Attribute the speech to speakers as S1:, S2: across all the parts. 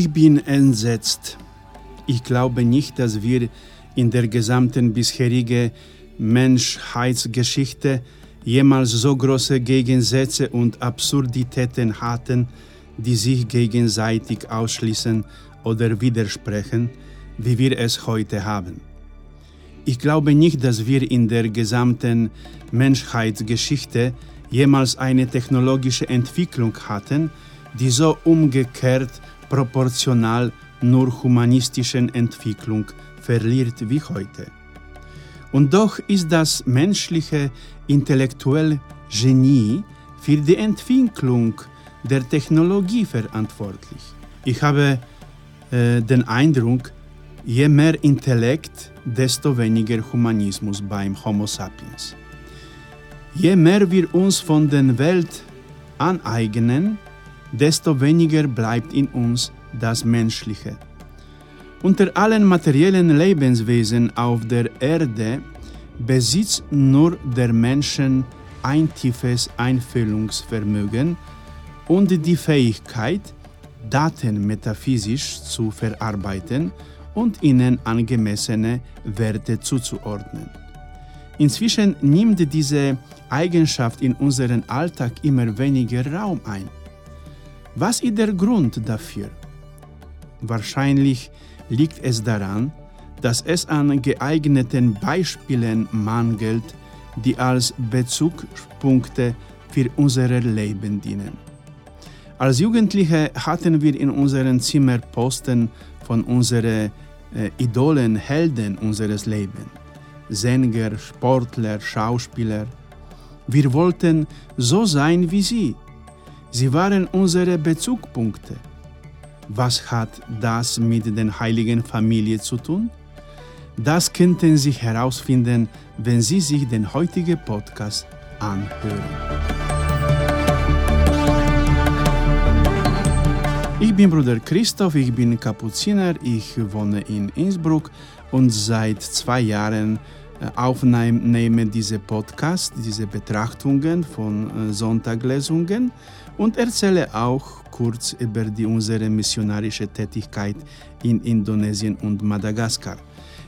S1: Ich bin entsetzt. Ich glaube nicht, dass wir in der gesamten bisherigen Menschheitsgeschichte jemals so große Gegensätze und Absurditäten hatten, die sich gegenseitig ausschließen oder widersprechen, wie wir es heute haben. Ich glaube nicht, dass wir in der gesamten Menschheitsgeschichte jemals eine technologische Entwicklung hatten, die so umgekehrt proportional nur humanistischen Entwicklung verliert wie heute. Und doch ist das menschliche intellektuelle Genie für die Entwicklung der Technologie verantwortlich. Ich habe äh, den Eindruck, je mehr Intellekt, desto weniger Humanismus beim Homo sapiens. Je mehr wir uns von der Welt aneignen, desto weniger bleibt in uns das Menschliche. Unter allen materiellen Lebenswesen auf der Erde besitzt nur der Menschen ein tiefes Einfühlungsvermögen und die Fähigkeit, Daten metaphysisch zu verarbeiten und ihnen angemessene Werte zuzuordnen. Inzwischen nimmt diese Eigenschaft in unserem Alltag immer weniger Raum ein. Was ist der Grund dafür? Wahrscheinlich liegt es daran, dass es an geeigneten Beispielen mangelt, die als Bezugspunkte für unser Leben dienen. Als Jugendliche hatten wir in unseren Zimmer Posten von unseren äh, Idolen, Helden unseres Lebens. Sänger, Sportler, Schauspieler. Wir wollten so sein wie sie. Sie waren unsere Bezugspunkte. Was hat das mit der heiligen Familie zu tun? Das könnten Sie herausfinden, wenn Sie sich den heutigen Podcast anhören. Ich bin Bruder Christoph, ich bin Kapuziner, ich wohne in Innsbruck und seit zwei Jahren äh, aufnehme diese Podcast, diese Betrachtungen von äh, Sonntaglesungen und erzähle auch kurz über die unsere missionarische Tätigkeit in Indonesien und Madagaskar.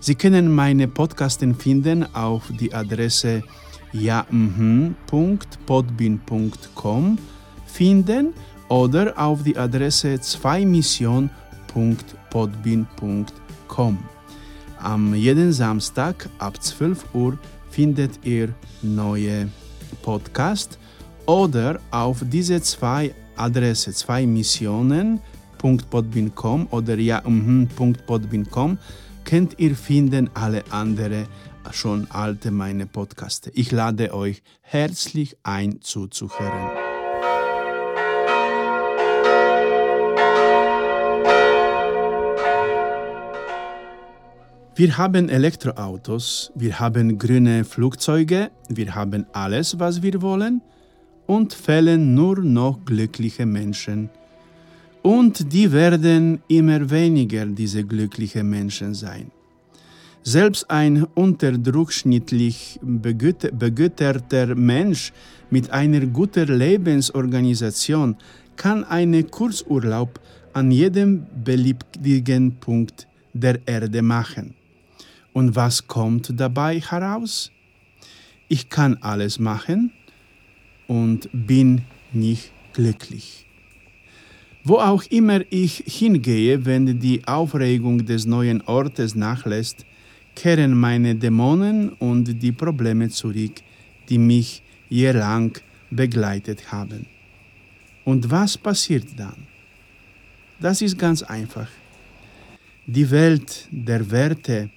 S1: Sie können meine Podcasten finden auf die Adresse ja.podbin.com finden oder auf die Adresse 2mission.podbin.com. Am jeden Samstag ab 12 Uhr findet ihr neue Podcast oder auf diese zwei Adresse 2 Missionen.podbin.com oder ja.podbin.com könnt ihr finden alle andere schon alte meine Podcasts. Ich lade euch herzlich ein zuzuhören. Wir haben Elektroautos, wir haben grüne Flugzeuge, wir haben alles, was wir wollen und fällen nur noch glückliche Menschen und die werden immer weniger diese glücklichen Menschen sein. Selbst ein unterdurchschnittlich begüterter Mensch mit einer guten Lebensorganisation kann einen Kurzurlaub an jedem beliebigen Punkt der Erde machen. Und was kommt dabei heraus? Ich kann alles machen und bin nicht glücklich. Wo auch immer ich hingehe, wenn die Aufregung des neuen Ortes nachlässt, kehren meine Dämonen und die Probleme zurück, die mich jahrelang begleitet haben. Und was passiert dann? Das ist ganz einfach. Die Welt der Werte,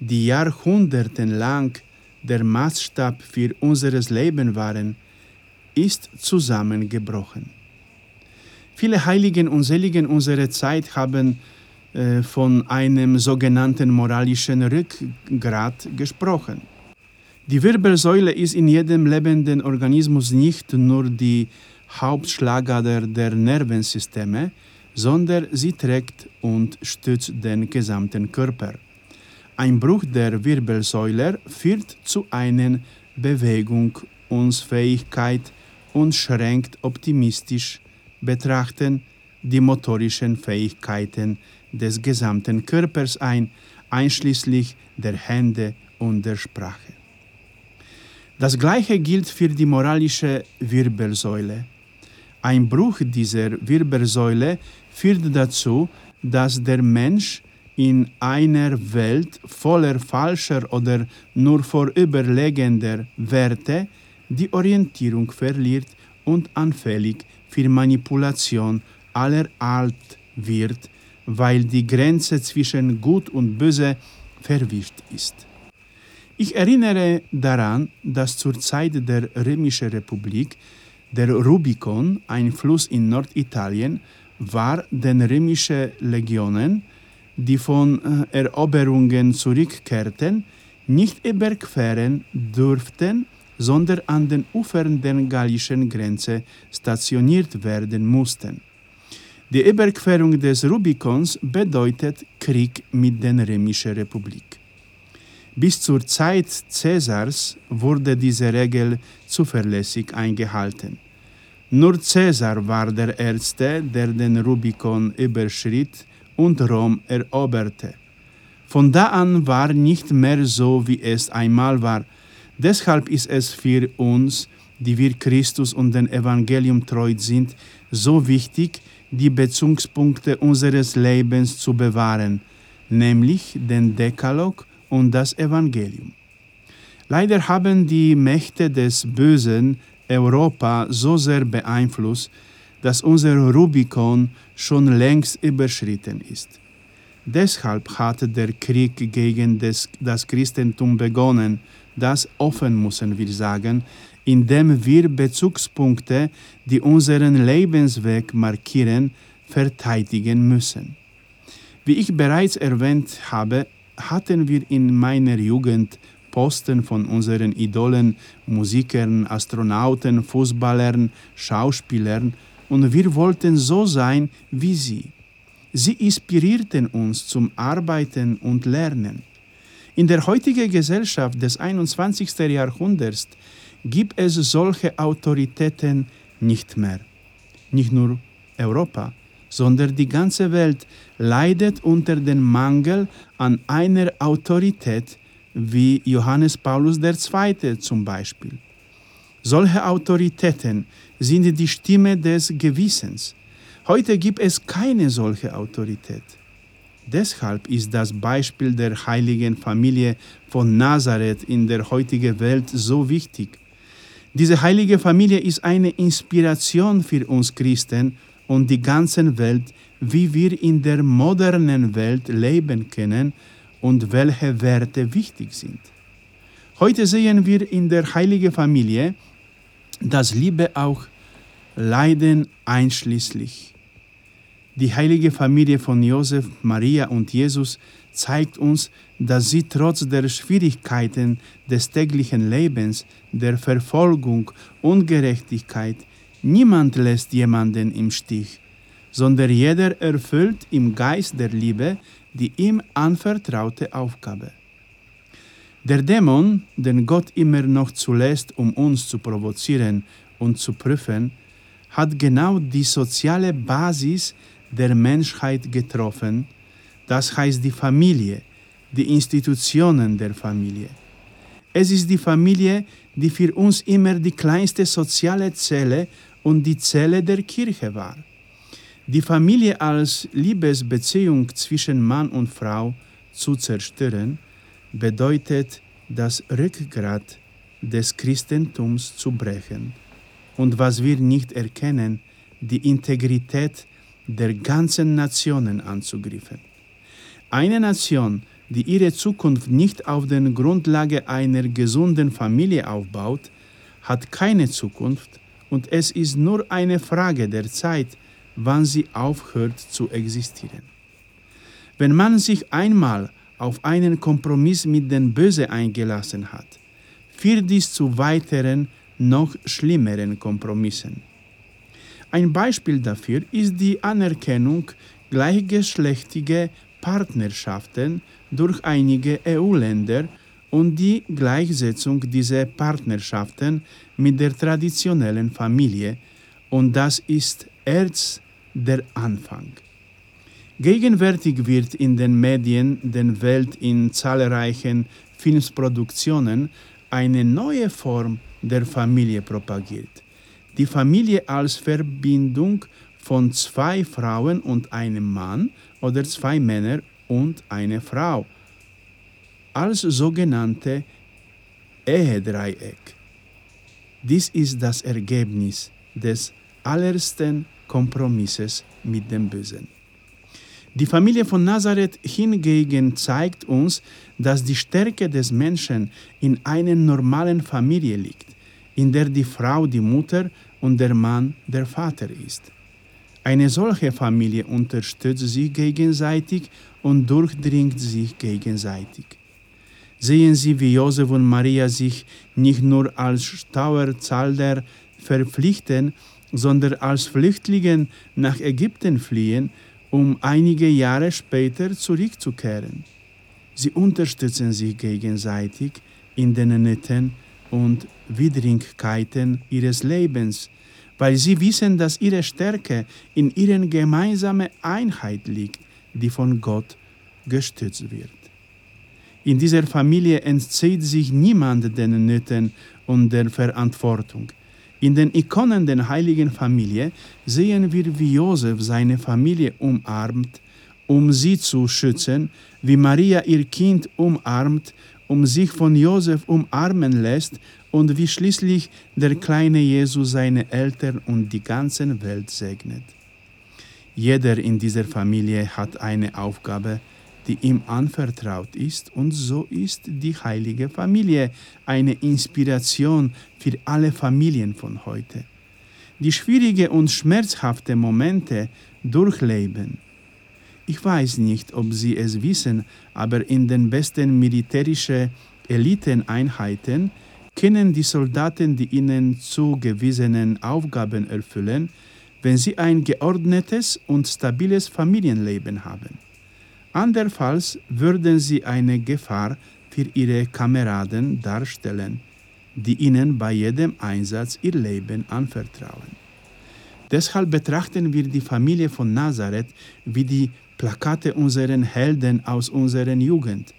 S1: die jahrhundertelang der Maßstab für unser Leben waren, ist zusammengebrochen. Viele Heiligen und Seligen unserer Zeit haben äh, von einem sogenannten moralischen Rückgrat gesprochen. Die Wirbelsäule ist in jedem lebenden Organismus nicht nur die Hauptschlagader der Nervensysteme, sondern sie trägt und stützt den gesamten Körper. Ein Bruch der Wirbelsäule führt zu einer Bewegungsunfähigkeit und schränkt optimistisch betrachten die motorischen Fähigkeiten des gesamten Körpers ein, einschließlich der Hände und der Sprache. Das gleiche gilt für die moralische Wirbelsäule. Ein Bruch dieser Wirbelsäule führt dazu, dass der Mensch in einer Welt voller falscher oder nur vorüberlegender Werte die Orientierung verliert und anfällig für Manipulation aller Art wird, weil die Grenze zwischen Gut und Böse verwischt ist. Ich erinnere daran, dass zur Zeit der Römischen Republik der Rubikon, ein Fluss in Norditalien, war den römischen Legionen, die von äh, Eroberungen zurückkehrten, nicht überqueren durften, sondern an den Ufern der gallischen Grenze stationiert werden mussten. Die Überquerung des Rubikons bedeutet Krieg mit der Römischen Republik. Bis zur Zeit Cäsars wurde diese Regel zuverlässig eingehalten. Nur Cäsar war der Erste, der den Rubikon überschritt und Rom eroberte. Von da an war nicht mehr so, wie es einmal war. Deshalb ist es für uns, die wir Christus und dem Evangelium treu sind, so wichtig, die Bezugspunkte unseres Lebens zu bewahren, nämlich den Dekalog und das Evangelium. Leider haben die Mächte des Bösen Europa so sehr beeinflusst, dass unser Rubikon schon längst überschritten ist. Deshalb hat der Krieg gegen das, Christentum begonnen, das offen müssen wir sagen, indem wir Bezugspunkte, die unseren Lebensweg markieren, verteidigen müssen. Wie ich bereits erwähnt habe, hatten wir in meiner Jugend Posten von unseren Idolen, Musikern, Astronauten, Fußballern, Schauspielern und wir wollten so sein wie sie. Sie inspirierten uns zum Arbeiten und Lernen. In der heutigen Gesellschaft des 21. Jahrhunderts gibt es solche Autoritäten nicht mehr. Nicht nur Europa, sondern die ganze Welt leidet unter dem Mangel an einer Autorität wie Johannes Paulus II. zum Beispiel. Solche Autoritäten sind die Stimme des Gewissens. Heute gibt es keine solche Autorität. Deshalb ist das Beispiel der heiligen Familie von Nazareth in der heutigen Welt so wichtig. Diese heilige Familie ist eine Inspiration für uns Christen und die ganze Welt, wie wir in der modernen Welt leben können und welche Werte wichtig sind. Heute sehen wir in der heiligen Familie, dass Liebe auch Leiden einschließlich. Die heilige Familie von Josef, Maria und Jesus zeigt uns, dass sie trotz der Schwierigkeiten des täglichen Lebens, der Verfolgung, Ungerechtigkeit, niemand lässt jemanden im Stich, sondern jeder erfüllt im Geist der Liebe die ihm anvertraute Aufgabe. Der Dämon, den Gott immer noch zulässt, um uns zu provozieren und zu prüfen, hat genau die soziale Basis der Menschheit getroffen, das heißt die Familie, die Institutionen der Familie. Es ist die Familie, die für uns immer die kleinste soziale Zelle und die Zelle der Kirche war. Die Familie als Liebesbeziehung zwischen Mann und Frau zu zerstören, bedeutet das Rückgrat des Christentums zu brechen und was wir nicht erkennen, die Integrität der ganzen Nationen anzugreifen. Eine Nation, die ihre Zukunft nicht auf der Grundlage einer gesunden Familie aufbaut, hat keine Zukunft und es ist nur eine Frage der Zeit, wann sie aufhört zu existieren. Wenn man sich einmal auf einen Kompromiss mit den Böse eingelassen hat, führt dies zu weiteren, noch schlimmeren Kompromissen. Ein Beispiel dafür ist die Anerkennung gleichgeschlechtiger Partnerschaften durch einige EU-Länder und die Gleichsetzung dieser Partnerschaften mit der traditionellen Familie, und das ist Erz der Anfang. Gegenwärtig wird in den Medien der Welt in zahlreichen Filmproduktionen eine neue Form der Familie propagiert. Die Familie als Verbindung von zwei Frauen und einem Mann oder zwei Männer und eine Frau als sogenannte Ehedreieck. Dies ist das Ergebnis des allerersten Kompromisses mit dem Bösen. Die Familie von Nazareth hingegen zeigt uns, dass die Stärke des Menschen in einer normalen Familie liegt, in der die Frau die Mutter und der Mann der Vater ist. Eine solche Familie unterstützt sich gegenseitig und durchdringt sich gegenseitig. Sehen Sie, wie Josef und Maria sich nicht nur als Steuerzahler verpflichten, sondern als Flüchtlinge nach Ägypten fliehen um einige Jahre später zurückzukehren. Sie unterstützen sich gegenseitig in den Nöten und Widrigkeiten ihres Lebens, weil sie wissen, dass ihre Stärke in ihrer gemeinsamen Einheit liegt, die von Gott gestützt wird. In dieser Familie entzieht sich niemand den Nöten und der Verantwortung. In den Ikonen der heiligen Familie sehen wir, wie Josef seine Familie umarmt, um sie zu schützen, wie Maria ihr Kind umarmt, um sich von Josef umarmen lässt und wie schließlich der kleine Jesus seine Eltern und die ganze Welt segnet. Jeder in dieser Familie hat eine Aufgabe, die ihm anvertraut ist, und so ist die heilige Familie eine Inspiration für alle Familien von heute. Die schwierige und schmerzhafte Momente durchleben. Ich weiß nicht, ob Sie es wissen, aber in den besten militärischen Eliteneinheiten können die Soldaten die ihnen zugewiesenen Aufgaben erfüllen, wenn sie ein geordnetes und stabiles Familienleben haben. Andernfalls würden sie eine Gefahr für ihre Kameraden darstellen, die ihnen bei jedem Einsatz ihr Leben anvertrauen. Deshalb betrachten wir die Familie von Nazareth wie die Plakate unserer Helden aus unserer Jugend.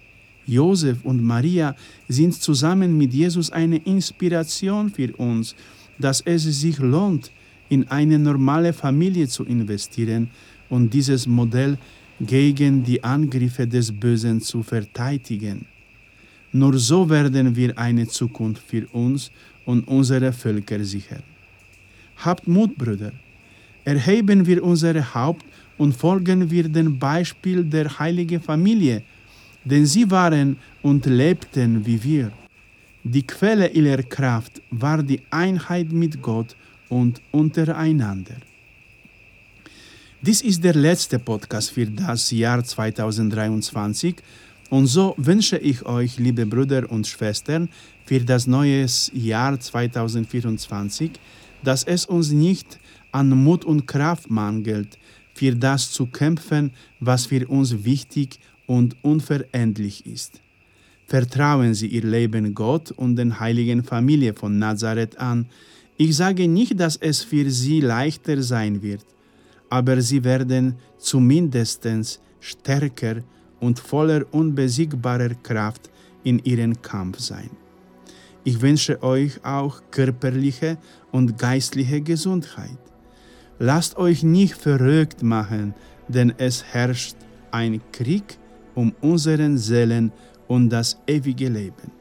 S1: Josef und Maria sind zusammen mit Jesus eine Inspiration für uns, dass es sich lohnt, in eine normale Familie zu investieren und dieses Modell gegen die Angriffe des Bösen zu verteidigen. Nur so werden wir eine Zukunft für uns und unsere Völker sichern. Habt Mut, Brüder. Erheben wir unser Haupt und folgen wir dem Beispiel der heiligen Familie, denn sie waren und lebten wie wir. Die Quelle ihrer Kraft war die Einheit mit Gott und untereinander. Dies ist der letzte Podcast für das Jahr 2023 und so wünsche ich euch, liebe Brüder und Schwestern, für das neue Jahr 2024, dass es uns nicht an Mut und Kraft mangelt, für das zu kämpfen, was für uns wichtig und unverendlich ist. Vertrauen Sie Ihr Leben Gott und den heiligen Familie von Nazareth an. Ich sage nicht, dass es für Sie leichter sein wird aber sie werden zumindest stärker und voller unbesiegbarer Kraft in ihrem Kampf sein. Ich wünsche euch auch körperliche und geistliche Gesundheit. Lasst euch nicht verrückt machen, denn es herrscht ein Krieg um unseren Seelen und das ewige Leben.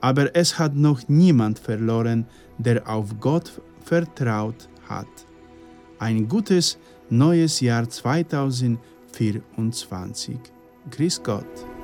S1: Aber es hat noch niemand verloren, der auf Gott vertraut hat ein gutes neues Jahr 2024. Grüß Gott.